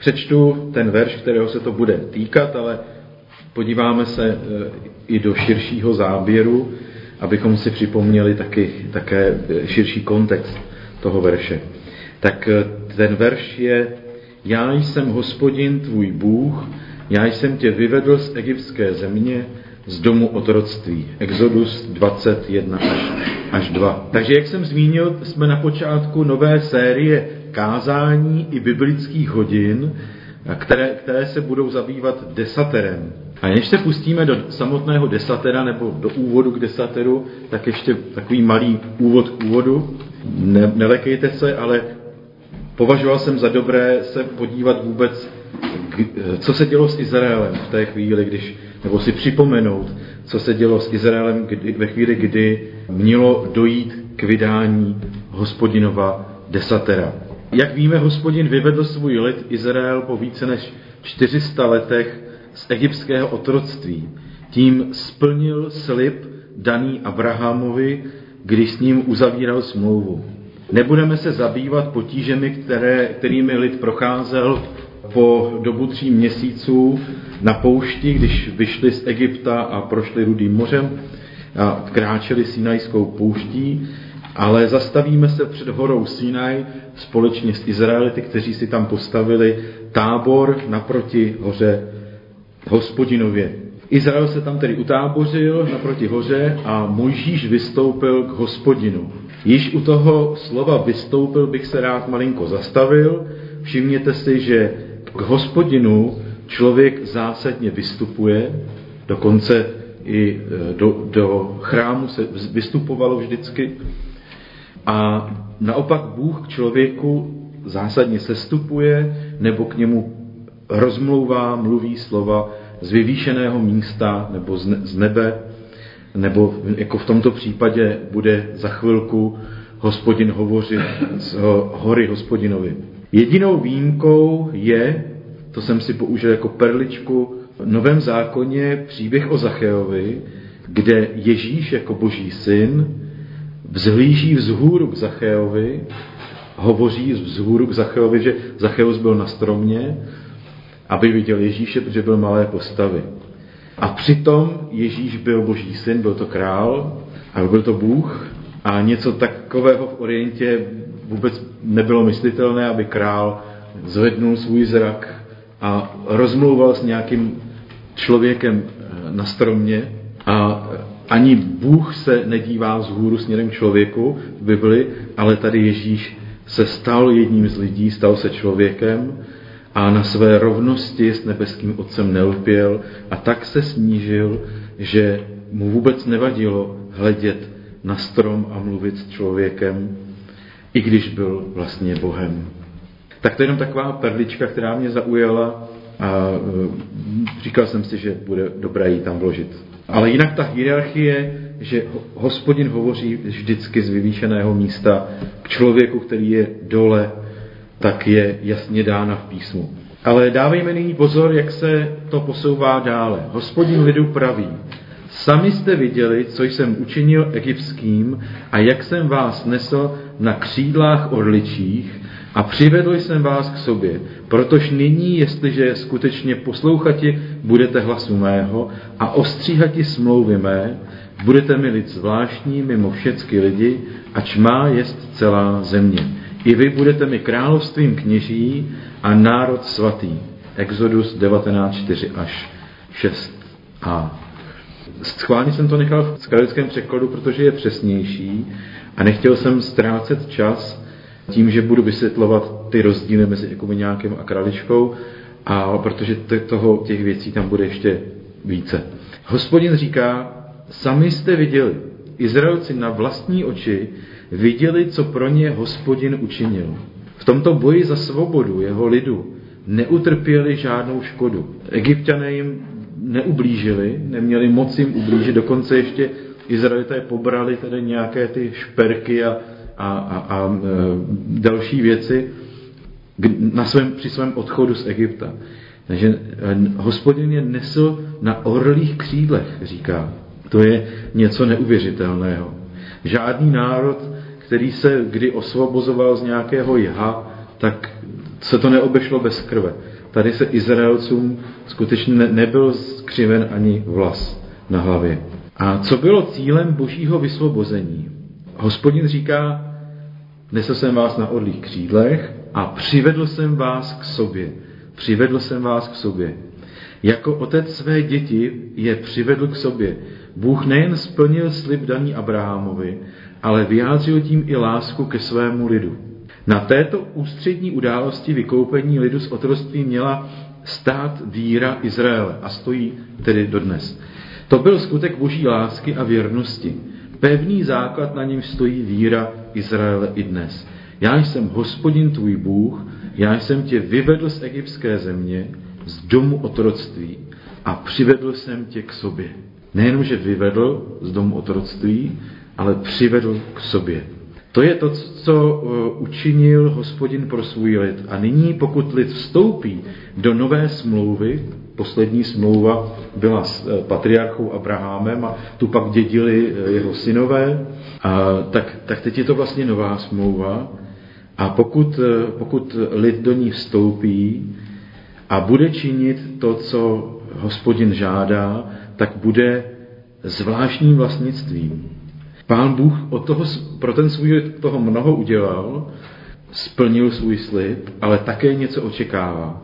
Přečtu ten verš, kterého se to bude týkat, ale podíváme se e, i do širšího záběru, abychom si připomněli taky, také širší kontext toho verše. Tak e, ten verš je Já jsem hospodin tvůj Bůh, já jsem tě vyvedl z egyptské země, z domu otroctví. Exodus 21 až, až 2. Takže, jak jsem zmínil, jsme na počátku nové série kázání i biblických hodin, které, které se budou zabývat desaterem. A než se pustíme do samotného desatera nebo do úvodu k desateru, tak ještě takový malý úvod k úvodu. Ne, nelekejte se, ale považoval jsem za dobré se podívat vůbec, co se dělo s Izraelem v té chvíli, když, nebo si připomenout, co se dělo s Izraelem kdy, ve chvíli, kdy mělo dojít k vydání hospodinova desatera. Jak víme, hospodin vyvedl svůj lid Izrael po více než 400 letech z egyptského otroctví. Tím splnil slib daný Abrahamovi, když s ním uzavíral smlouvu. Nebudeme se zabývat potížemi, které, kterými lid procházel po dobu tří měsíců na poušti, když vyšli z Egypta a prošli Rudým mořem a kráčeli Sinajskou pouští, ale zastavíme se před horou Sinaj společně s Izraelity, kteří si tam postavili tábor naproti hoře hospodinově. Izrael se tam tedy utábořil naproti hoře a Mojžíš vystoupil k hospodinu. Již u toho slova vystoupil bych se rád malinko zastavil. Všimněte si, že k hospodinu člověk zásadně vystupuje, dokonce i e, do, do chrámu se vystupovalo vždycky. A naopak Bůh k člověku zásadně sestupuje nebo k němu rozmlouvá, mluví slova z vyvýšeného místa nebo z nebe, nebo jako v tomto případě bude za chvilku hospodin hovořit z hory hospodinovi. Jedinou výjimkou je, to jsem si použil jako perličku, v Novém zákoně příběh o Zacheovi, kde Ježíš jako boží syn vzhlíží vzhůru k Zacheovi, hovoří vzhůru k Zacheovi, že Zacheus byl na stromě, aby viděl Ježíše, protože byl malé postavy. A přitom Ježíš byl boží syn, byl to král, a byl to Bůh a něco takového v Orientě vůbec nebylo myslitelné, aby král zvednul svůj zrak a rozmlouval s nějakým člověkem eh, na stromě a ani Bůh se nedívá vzhůru směrem k člověku v Bibli, ale tady Ježíš se stal jedním z lidí, stal se člověkem a na své rovnosti s nebeským Otcem nelpěl a tak se snížil, že mu vůbec nevadilo hledět na strom a mluvit s člověkem, i když byl vlastně Bohem. Tak to je jenom taková perlička, která mě zaujala a e, říkal jsem si, že bude dobré ji tam vložit. Ale jinak ta hierarchie, že hospodin hovoří vždycky z vyvýšeného místa k člověku, který je dole, tak je jasně dána v písmu. Ale dávejme nyní pozor, jak se to posouvá dále. Hospodin lidu praví, sami jste viděli, co jsem učinil egyptským a jak jsem vás nesl na křídlách orličích a přivedl jsem vás k sobě, protože nyní, jestliže skutečně poslouchati budete hlasu mého a ostříhati smlouvy mé, budete mi lid zvláštní mimo všecky lidi, ač má jest celá země. I vy budete mi královstvím kněží a národ svatý. Exodus 19.4 až 6a. Schválně jsem to nechal v skralickém překladu, protože je přesnější a nechtěl jsem ztrácet čas tím, že budu vysvětlovat ty rozdíly mezi nějakým a kraličkou, a protože toho, těch věcí tam bude ještě více. Hospodin říká, sami jste viděli, Izraelci na vlastní oči viděli, co pro ně hospodin učinil. V tomto boji za svobodu jeho lidu neutrpěli žádnou škodu. Egyptiané jim neublížili, neměli moc jim ublížit, dokonce ještě Izraelité pobrali tedy nějaké ty šperky a, a, a, a e, další věci na svém, při svém odchodu z Egypta. Takže e, hospodin je nesl na orlých křídlech, říká. To je něco neuvěřitelného. Žádný národ, který se kdy osvobozoval z nějakého jha, tak se to neobešlo bez krve. Tady se Izraelcům skutečně nebyl skřiven ani vlas na hlavě. A co bylo cílem božího vysvobození? Hospodin říká, nesl jsem vás na odlých křídlech a přivedl jsem vás k sobě. Přivedl jsem vás k sobě. Jako otec své děti je přivedl k sobě. Bůh nejen splnil slib daní Abrahamovi, ale vyjádřil tím i lásku ke svému lidu. Na této ústřední události vykoupení lidu z otroství měla stát víra Izraele a stojí tedy dodnes. To byl skutek boží lásky a věrnosti. Pevný základ, na něm stojí víra Izraele i dnes. Já jsem hospodin tvůj Bůh, já jsem tě vyvedl z egyptské země, z domu otroctví a přivedl jsem tě k sobě. Nejenom, že vyvedl z domu otroctví, ale přivedl k sobě. To je to, co uh, učinil hospodin pro svůj lid. A nyní, pokud lid vstoupí do nové smlouvy, poslední smlouva byla s uh, patriarchou Abrahamem a tu pak dědili uh, jeho synové, a tak, tak teď je to vlastně nová smlouva. A pokud, pokud lid do ní vstoupí a bude činit to, co hospodin žádá, tak bude zvláštním vlastnictvím. Pán Bůh od toho, pro ten svůj toho mnoho udělal, splnil svůj slib, ale také něco očekává.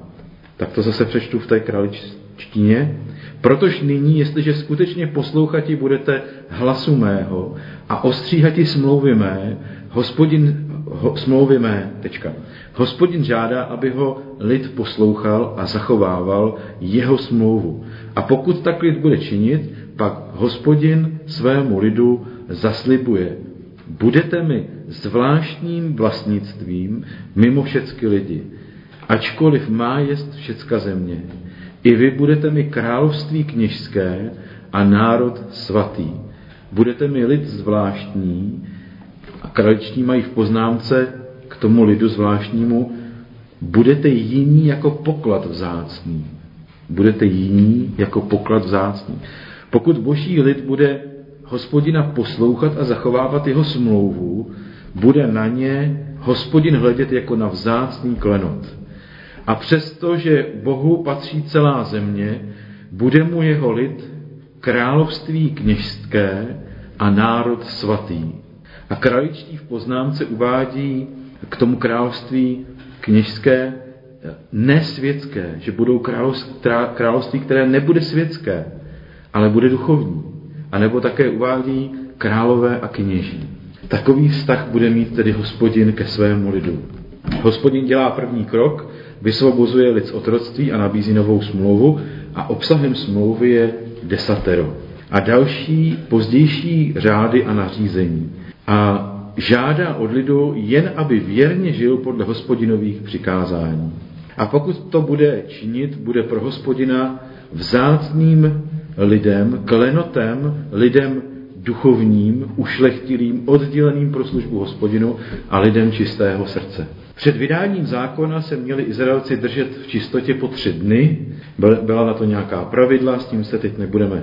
Tak to zase přečtu v té králičtině. Protož nyní, jestliže skutečně poslouchati budete hlasu mého a ostříhati smlouvy mé, hospodin, ho, smlouvy mé, tečka. Hospodin žádá, aby ho lid poslouchal a zachovával jeho smlouvu. A pokud tak lid bude činit, pak hospodin svému lidu zaslibuje, budete mi zvláštním vlastnictvím mimo všechny lidi, ačkoliv má jest všecka země. I vy budete mi království kněžské a národ svatý. Budete mi lid zvláštní, a kraliční mají v poznámce k tomu lidu zvláštnímu, budete jiní jako poklad vzácný. Budete jiní jako poklad vzácný. Pokud boží lid bude hospodina poslouchat a zachovávat jeho smlouvu, bude na ně hospodin hledět jako na vzácný klenot. A přesto, že Bohu patří celá země, bude mu jeho lid království kněžské a národ svatý. A kraličtí v poznámce uvádí k tomu království kněžské nesvětské, že budou království, které nebude světské, ale bude duchovní. A nebo také uvádí králové a kněží. Takový vztah bude mít tedy hospodin ke svému lidu. Hospodin dělá první krok, vysvobozuje lid z otroctví a nabízí novou smlouvu a obsahem smlouvy je desatero. A další pozdější řády a nařízení. A žádá od lidu jen, aby věrně žil podle hospodinových přikázání. A pokud to bude činit, bude pro hospodina vzácným lidem, klenotem, lidem duchovním, ušlechtilým, odděleným pro službu hospodinu a lidem čistého srdce. Před vydáním zákona se měli Izraelci držet v čistotě po tři dny. Byla na to nějaká pravidla, s tím se teď nebudeme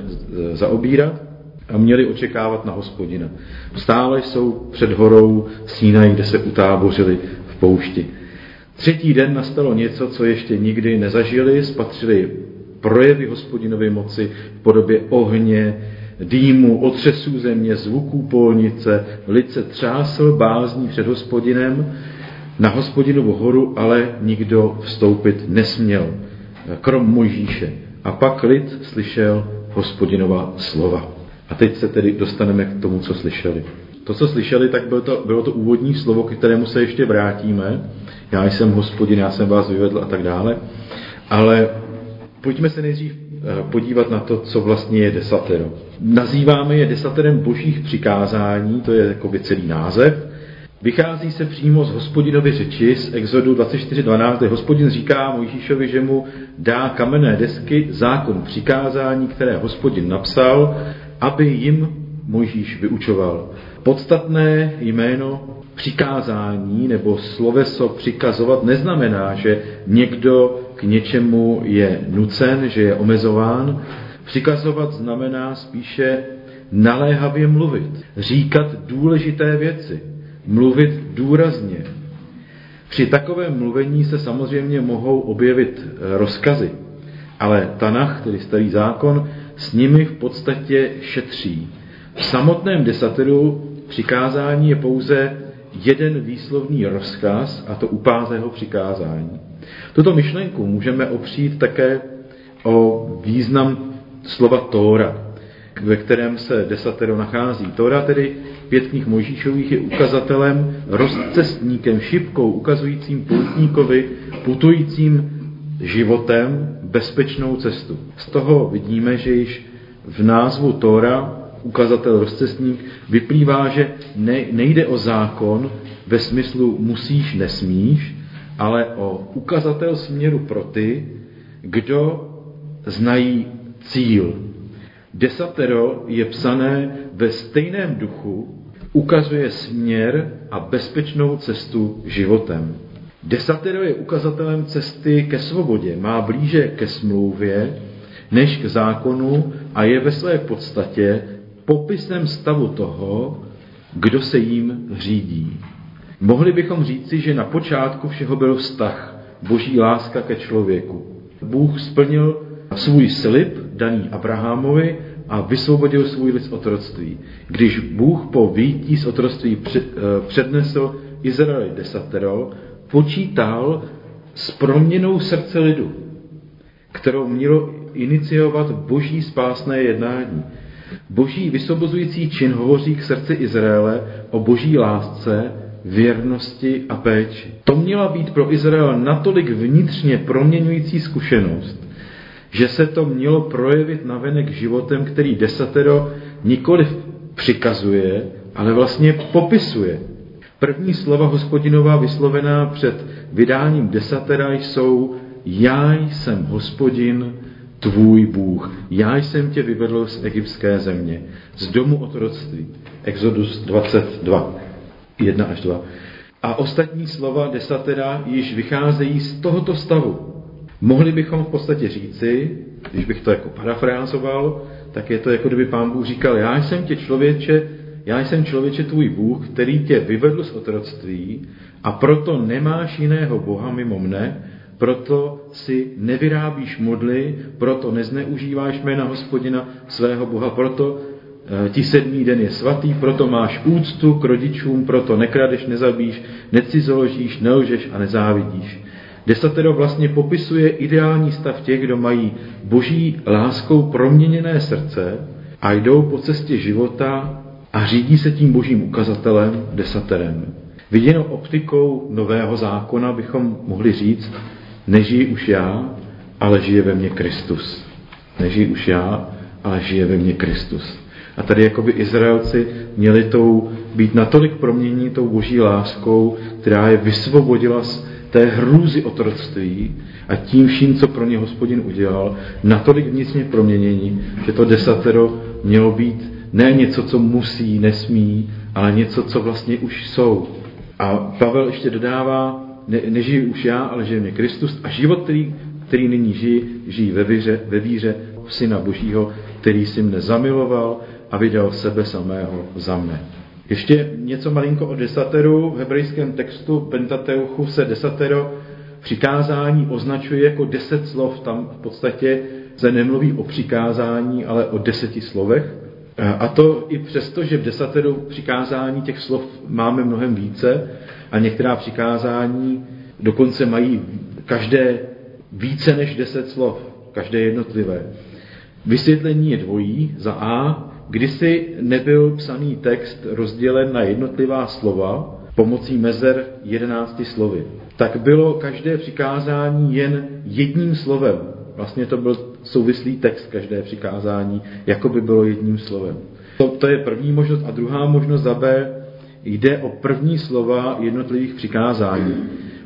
zaobírat. A měli očekávat na hospodina. Stále jsou před horou Sínaj, kde se utábořili v poušti. Třetí den nastalo něco, co ještě nikdy nezažili, spatřili projevy hospodinovy moci v podobě ohně, dýmu, otřesů země, zvuků polnice, lice třásl bázní před hospodinem, na hospodinovu horu ale nikdo vstoupit nesměl, krom Mojžíše. A pak lid slyšel hospodinova slova. A teď se tedy dostaneme k tomu, co slyšeli. To, co slyšeli, tak bylo to, bylo to úvodní slovo, k kterému se ještě vrátíme. Já jsem hospodin, já jsem vás vyvedl a tak dále. Ale Pojďme se nejdřív eh, podívat na to, co vlastně je desatero. Nazýváme je desaterem božích přikázání, to je jako celý název. Vychází se přímo z hospodinovy řeči z Exodu 24.12, kde hospodin říká Mojžíšovi, že mu dá kamenné desky zákon přikázání, které hospodin napsal, aby jim Mojžíš vyučoval. Podstatné jméno přikázání nebo sloveso přikazovat neznamená, že někdo k něčemu je nucen, že je omezován. Přikazovat znamená spíše naléhavě mluvit, říkat důležité věci, mluvit důrazně. Při takovém mluvení se samozřejmě mohou objevit eh, rozkazy, ale Tanach, tedy starý zákon, s nimi v podstatě šetří. V samotném desateru přikázání je pouze jeden výslovný rozkaz, a to upázého přikázání. Tuto myšlenku můžeme opřít také o význam slova Tóra, ve kterém se desatero nachází. Tóra tedy pět knih Mojžíšových je ukazatelem, rozcestníkem, šipkou, ukazujícím poutníkovi, putujícím životem bezpečnou cestu. Z toho vidíme, že již v názvu Tóra, ukazatel rozcestník, vyplývá, že ne, nejde o zákon ve smyslu musíš, nesmíš, ale o ukazatel směru pro ty, kdo znají cíl. Desatero je psané ve stejném duchu, ukazuje směr a bezpečnou cestu životem. Desatero je ukazatelem cesty ke svobodě, má blíže ke smlouvě než k zákonu a je ve své podstatě popisem stavu toho, kdo se jim řídí. Mohli bychom říci, že na počátku všeho byl vztah, boží láska ke člověku. Bůh splnil svůj slib daný Abrahamovi a vysvobodil svůj lid z otroctví. Když Bůh po výjití z otroctví eh, přednesl Izraeli desatero, počítal s proměnou srdce lidu, kterou mělo iniciovat boží spásné jednání. Boží vysvobozující čin hovoří k srdci Izraele o boží lásce, věrnosti a péči. To měla být pro Izrael natolik vnitřně proměňující zkušenost, že se to mělo projevit navenek životem, který desatero nikoli přikazuje, ale vlastně popisuje. První slova hospodinová vyslovená před vydáním desatera jsou Já jsem hospodin, tvůj Bůh. Já jsem tě vyvedl z egyptské země, z domu otroctví. Exodus 22, 1 až 2. A ostatní slova desatera již vycházejí z tohoto stavu. Mohli bychom v podstatě říci, když bych to jako parafrázoval, tak je to jako kdyby pán Bůh říkal, já jsem tě člověče, já jsem člověče tvůj Bůh, který tě vyvedl z otroctví a proto nemáš jiného Boha mimo mne, proto si nevyrábíš modly, proto nezneužíváš jména hospodina svého Boha, proto ti sedmý den je svatý, proto máš úctu k rodičům, proto nekradeš, nezabíš, necizoložíš, nelžeš a nezávidíš. Desatero vlastně popisuje ideální stav těch, kdo mají boží láskou proměněné srdce a jdou po cestě života a řídí se tím božím ukazatelem, desaterem. Viděno optikou nového zákona bychom mohli říct, nežijí už já, ale žije ve mně Kristus. Nežijí už já, ale žije ve mně Kristus. A tady jakoby Izraelci měli tou, být natolik proměnění tou boží láskou, která je vysvobodila z té hrůzy otroctví a tím vším, co pro ně hospodin udělal, natolik vnitřně proměnění, že to desatero mělo být ne něco, co musí, nesmí, ale něco, co vlastně už jsou. A Pavel ještě dodává, ne, nežiji už já, ale žije mě Kristus a život, který, který nyní žijí, žijí ve víře, ve víře v Syna Božího, který si mne zamiloval a vydal sebe samého za mne. Ještě něco malinko o desateru. V hebrejském textu Pentateuchu se desatero přikázání označuje jako deset slov. Tam v podstatě se nemluví o přikázání, ale o deseti slovech. A to i přesto, že v desateru přikázání těch slov máme mnohem více a některá přikázání dokonce mají každé více než deset slov, každé jednotlivé. Vysvětlení je dvojí. Za A Kdysi nebyl psaný text rozdělen na jednotlivá slova pomocí mezer jedenácti slovy. Tak bylo každé přikázání jen jedním slovem. Vlastně to byl souvislý text každé přikázání, jako by bylo jedním slovem. To, to je první možnost. A druhá možnost za B jde o první slova jednotlivých přikázání.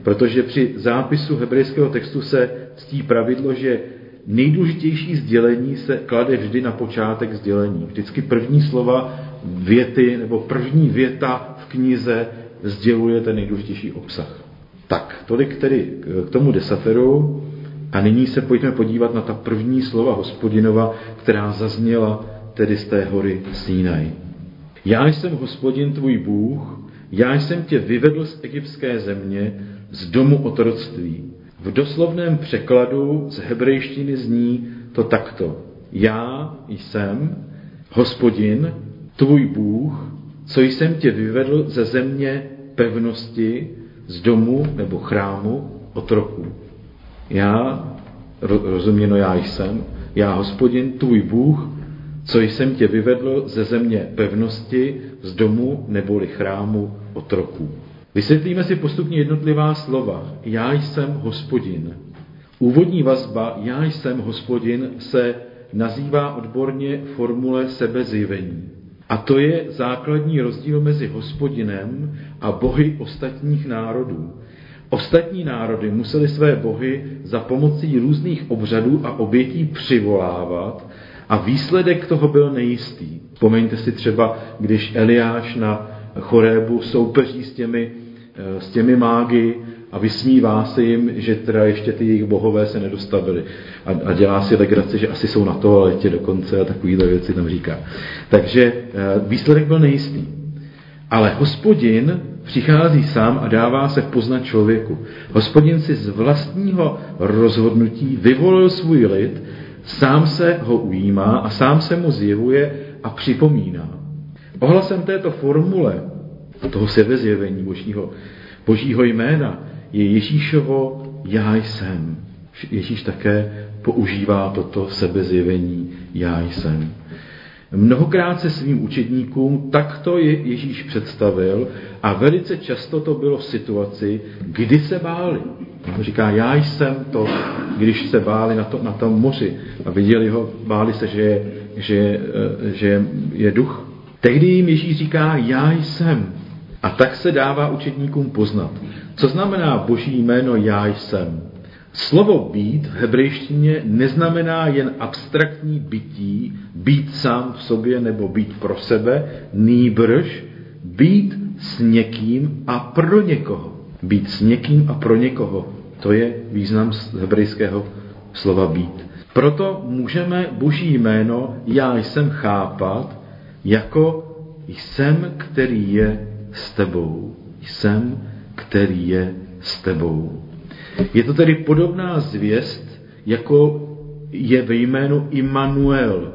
Protože při zápisu hebrejského textu se ctí pravidlo, že nejdůležitější sdělení se klade vždy na počátek sdělení. Vždycky první slova věty nebo první věta v knize sděluje ten nejdůležitější obsah. Tak, tolik tedy k tomu desateru. A nyní se pojďme podívat na ta první slova hospodinova, která zazněla tedy z té hory Sínaj. Já jsem hospodin tvůj Bůh, já jsem tě vyvedl z egyptské země, z domu otroctví. V doslovném překladu z hebrejštiny zní to takto. Já jsem hospodin, tvůj Bůh, co jsem tě vyvedl ze země pevnosti, z domu nebo chrámu otroků. Já, rozuměno já jsem, já hospodin, tvůj Bůh, co jsem tě vyvedl ze země pevnosti, z domu neboli chrámu otroků. Vysvětlíme si postupně jednotlivá slova. Já jsem hospodin. Úvodní vazba Já jsem hospodin se nazývá odborně formule sebezjevení. A to je základní rozdíl mezi hospodinem a bohy ostatních národů. Ostatní národy museli své bohy za pomocí různých obřadů a obětí přivolávat a výsledek toho byl nejistý. Pomeňte si třeba, když Eliáš na Chorébu soupeří s těmi, s těmi mágy a vysmívá se jim, že teda ještě ty jejich bohové se nedostavili. A, a dělá si legraci, že asi jsou na to letě dokonce a takovýhle věci tam říká. Takže eh, výsledek byl nejistý. Ale hospodin přichází sám a dává se poznat člověku. Hospodin si z vlastního rozhodnutí vyvolil svůj lid, sám se ho ujímá a sám se mu zjevuje a připomíná. Ohlasem této formule, toho sebezjevení božího, božího jména, je Ježíšovo já jsem. Ježíš také používá toto sebezjevení já jsem. Mnohokrát se svým učedníkům takto je Ježíš představil a velice často to bylo v situaci, kdy se báli. On říká, já jsem to, když se báli na, to, na tom moři a viděli ho, báli se, že je, že, že je duch. Tehdy jim Ježíš říká, já jsem. A tak se dává učedníkům poznat. Co znamená boží jméno já jsem? Slovo být v hebrejštině neznamená jen abstraktní bytí, být sám v sobě nebo být pro sebe, nýbrž být s někým a pro někoho. Být s někým a pro někoho. To je význam z hebrejského slova být. Proto můžeme boží jméno já jsem chápat jako jsem, který je s tebou. Jsem, který je s tebou. Je to tedy podobná zvěst, jako je ve jménu Immanuel,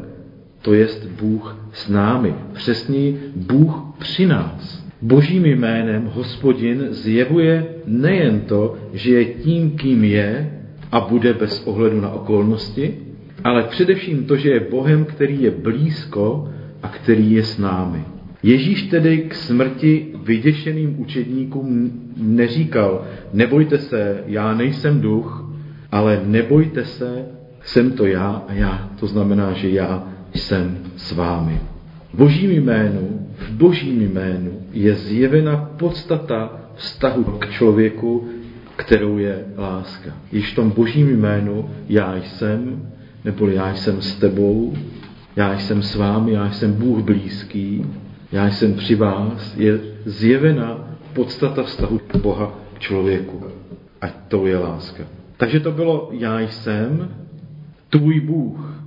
to jest Bůh s námi, přesněji Bůh při nás. Božím jménem hospodin zjevuje nejen to, že je tím, kým je a bude bez ohledu na okolnosti, ale především to, že je Bohem, který je blízko a který je s námi. Ježíš tedy k smrti vyděšeným učedníkům neříkal, nebojte se, já nejsem duch, ale nebojte se, jsem to já a já, to znamená, že já jsem s vámi. V božím jménu, v božím jménu je zjevena podstata vztahu k člověku, kterou je láska. Již v tom božím jménu já jsem, nebo já jsem s tebou, já jsem s vámi, já jsem Bůh blízký, já jsem při vás, je zjevena podstata vztahu Boha k člověku. A to je láska. Takže to bylo já jsem tvůj Bůh.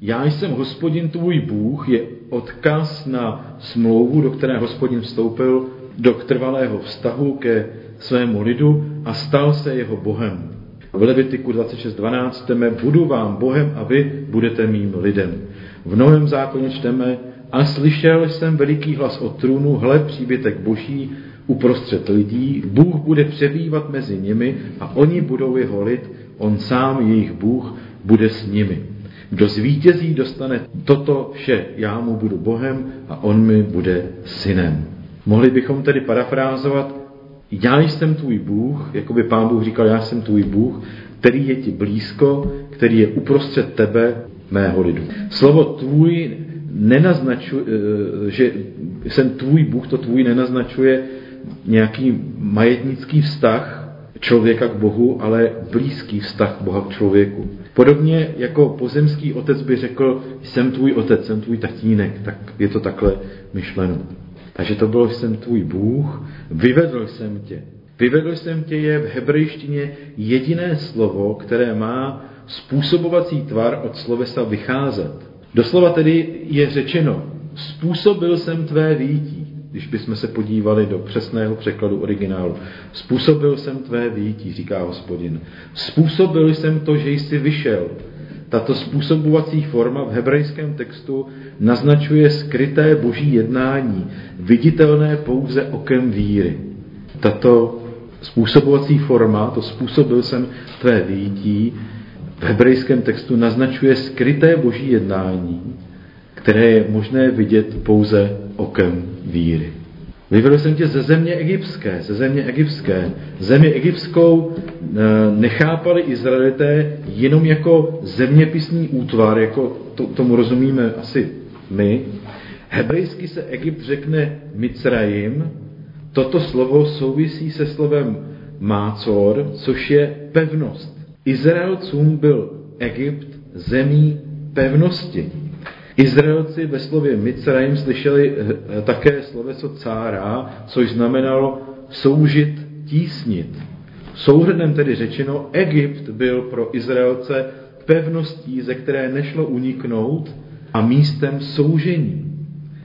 Já jsem hospodin tvůj Bůh je odkaz na smlouvu, do které hospodin vstoupil do trvalého vztahu ke svému lidu a stal se jeho Bohem. V Levitiku 26.12 čteme, budu vám Bohem a vy budete mým lidem. V Novém zákoně čteme, a slyšel jsem veliký hlas od trůnu, hle příbytek boží uprostřed lidí, Bůh bude přebývat mezi nimi a oni budou jeho lid, on sám, jejich Bůh, bude s nimi. Kdo zvítězí, dostane toto vše, já mu budu Bohem a on mi bude synem. Mohli bychom tedy parafrázovat, já jsem tvůj Bůh, jako by pán Bůh říkal, já jsem tvůj Bůh, který je ti blízko, který je uprostřed tebe, mého lidu. Slovo tvůj nenaznačuje, eh, že jsem tvůj Bůh, to tvůj nenaznačuje nějaký majetnický vztah člověka k Bohu, ale blízký vztah Boha k člověku. Podobně jako pozemský otec by řekl, jsem tvůj otec, jsem tvůj tatínek, tak je to takhle myšleno. Takže to bylo, jsem tvůj Bůh, vyvedl jsem tě. Vyvedl jsem tě je v hebrejštině jediné slovo, které má způsobovací tvar od slovesa vycházet. Doslova tedy je řečeno, způsobil jsem tvé výtí. když bychom se podívali do přesného překladu originálu. Způsobil jsem tvé výjití, říká hospodin. Způsobil jsem to, že jsi vyšel. Tato způsobovací forma v hebrejském textu naznačuje skryté boží jednání, viditelné pouze okem víry. Tato způsobovací forma, to způsobil jsem tvé výjití, v hebrejském textu naznačuje skryté boží jednání, které je možné vidět pouze okem víry. Vyvedl jsem tě ze země egyptské, ze země egyptské. Země egyptskou eh, nechápali Izraelité jenom jako zeměpisný útvar, jako to, tomu rozumíme asi my. Hebrejsky se Egypt řekne Mitzrayim. Toto slovo souvisí se slovem Mácor, což je pevnost. Izraelcům byl Egypt zemí pevnosti. Izraelci ve slově Mitzrayim slyšeli eh, také sloveso cára, což znamenalo soužit, tísnit. Souhrnem tedy řečeno, Egypt byl pro Izraelce pevností, ze které nešlo uniknout a místem soužení.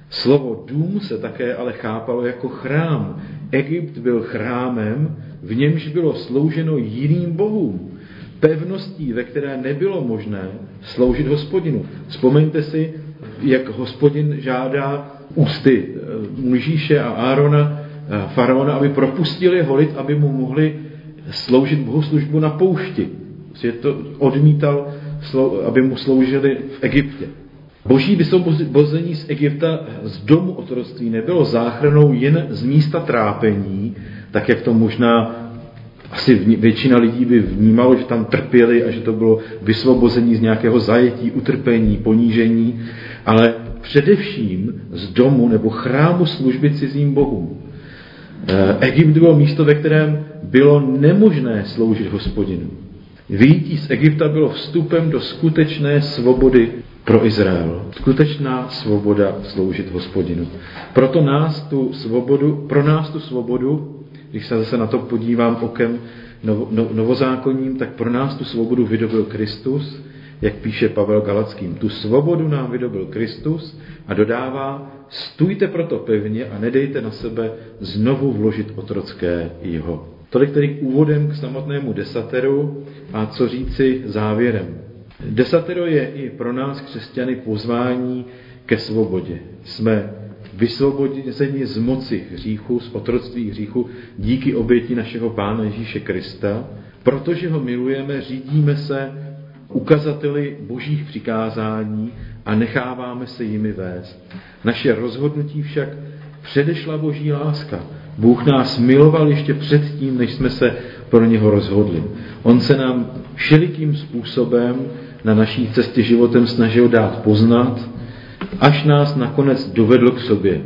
Slovo dům se také ale chápalo jako chrám. Egypt byl chrámem, v němž bylo slouženo jiným bohům pevností, ve které nebylo možné sloužit hospodinu. Vzpomeňte si, jak hospodin žádá ústy eh, Mojžíše a Árona, eh, faraona, aby propustili holit, aby mu mohli sloužit bohoslužbu na poušti. Je to odmítal, aby mu sloužili v Egyptě. Boží vysvobození z Egypta z domu otroctví nebylo záchranou jen z místa trápení, tak jak to možná asi většina lidí by vnímalo, že tam trpěli a že to bylo vysvobození z nějakého zajetí, utrpení, ponížení, ale především z domu nebo chrámu služby cizím bohům. Eh, Egypt bylo místo, ve kterém bylo nemožné sloužit hospodinu. Výjití z Egypta bylo vstupem do skutečné svobody pro Izrael. Skutečná svoboda sloužit hospodinu. Proto nás tu svobodu, pro nás tu svobodu když se zase na to podívám okem novo, no, novozákonním, tak pro nás tu svobodu vydobil Kristus, jak píše Pavel Galackým. Tu svobodu nám vydobil Kristus a dodává, stůjte proto pevně a nedejte na sebe znovu vložit otrocké jeho. Tolik tedy úvodem k samotnému desateru a co říci závěrem. Desatero je i pro nás křesťany pozvání ke svobodě. Jsme vysvobození z moci hříchu, z otroctví hříchu, díky oběti našeho Pána Ježíše Krista. Protože ho milujeme, řídíme se ukazateli božích přikázání a necháváme se jimi vést. Naše rozhodnutí však předešla boží láska. Bůh nás miloval ještě předtím, než jsme se pro něho rozhodli. On se nám všelikým způsobem na naší cestě životem snažil dát poznat, až nás nakonec dovedl k sobě.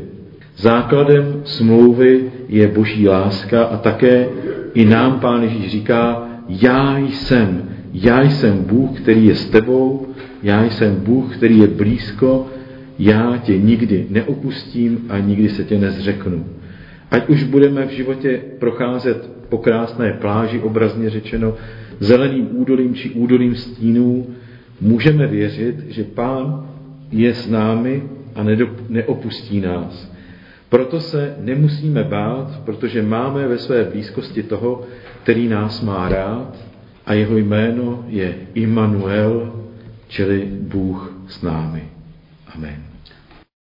Základem smlouvy je boží láska a také i nám Pán Ježíš říká, já jsem, já jsem Bůh, který je s tebou, já jsem Bůh, který je blízko, já tě nikdy neopustím a nikdy se tě nezřeknu. Ať už budeme v životě procházet po krásné pláži, obrazně řečeno, zeleným údolím či údolím stínů, můžeme věřit, že Pán je s námi a neopustí nás. Proto se nemusíme bát, protože máme ve své blízkosti toho, který nás má rád a jeho jméno je Immanuel, čili Bůh s námi. Amen.